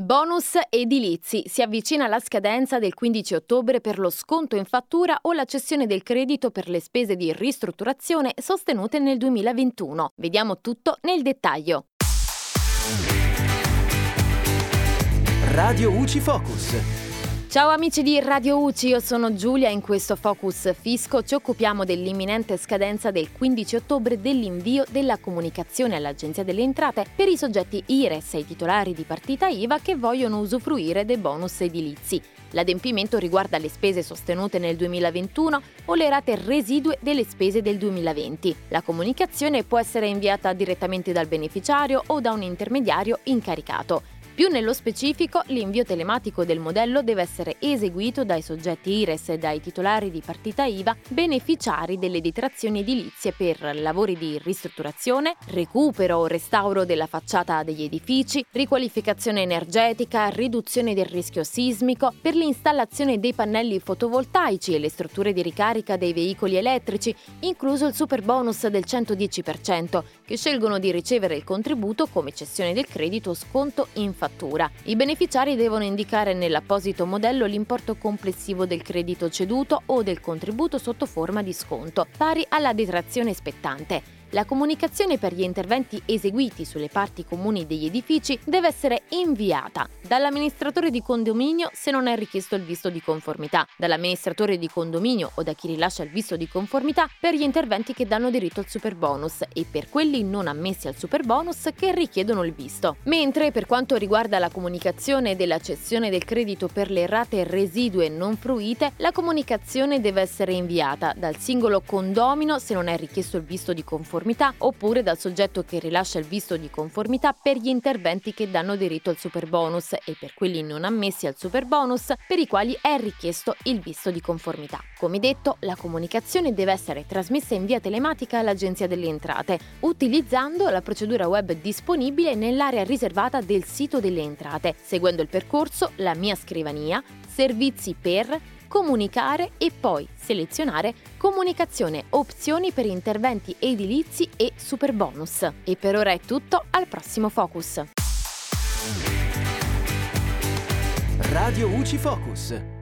Bonus edilizi. Si avvicina la scadenza del 15 ottobre per lo sconto in fattura o la cessione del credito per le spese di ristrutturazione sostenute nel 2021. Vediamo tutto nel dettaglio. Radio UCI Focus. Ciao amici di Radio UCI, io sono Giulia. In questo Focus Fisco ci occupiamo dell'imminente scadenza del 15 ottobre dell'invio della comunicazione all'Agenzia delle Entrate per i soggetti IRES e i titolari di partita IVA che vogliono usufruire dei bonus edilizi. L'adempimento riguarda le spese sostenute nel 2021 o le rate residue delle spese del 2020. La comunicazione può essere inviata direttamente dal beneficiario o da un intermediario incaricato. Più nello specifico, l'invio telematico del modello deve essere eseguito dai soggetti IRES e dai titolari di partita IVA beneficiari delle detrazioni edilizie per lavori di ristrutturazione, recupero o restauro della facciata degli edifici, riqualificazione energetica, riduzione del rischio sismico, per l'installazione dei pannelli fotovoltaici e le strutture di ricarica dei veicoli elettrici, incluso il super bonus del 110%, che scelgono di ricevere il contributo come cessione del credito o sconto in fattura. I beneficiari devono indicare nell'apposito modello l'importo complessivo del credito ceduto o del contributo sotto forma di sconto, pari alla detrazione spettante. La comunicazione per gli interventi eseguiti sulle parti comuni degli edifici deve essere inviata dall'amministratore di condominio se non è richiesto il visto di conformità, dall'amministratore di condominio o da chi rilascia il visto di conformità per gli interventi che danno diritto al superbonus e per quelli non ammessi al superbonus che richiedono il visto. Mentre per quanto riguarda la comunicazione della cessione del credito per le rate residue non fruite, la comunicazione deve essere inviata dal singolo condomino se non è richiesto il visto di conformità conformità oppure dal soggetto che rilascia il visto di conformità per gli interventi che danno diritto al superbonus e per quelli non ammessi al superbonus per i quali è richiesto il visto di conformità. Come detto, la comunicazione deve essere trasmessa in via telematica all'Agenzia delle Entrate, utilizzando la procedura web disponibile nell'area riservata del sito delle entrate, seguendo il percorso La mia scrivania, servizi per comunicare e poi selezionare comunicazione opzioni per interventi edilizi e super bonus. E per ora è tutto, al prossimo Focus. Radio UCI Focus.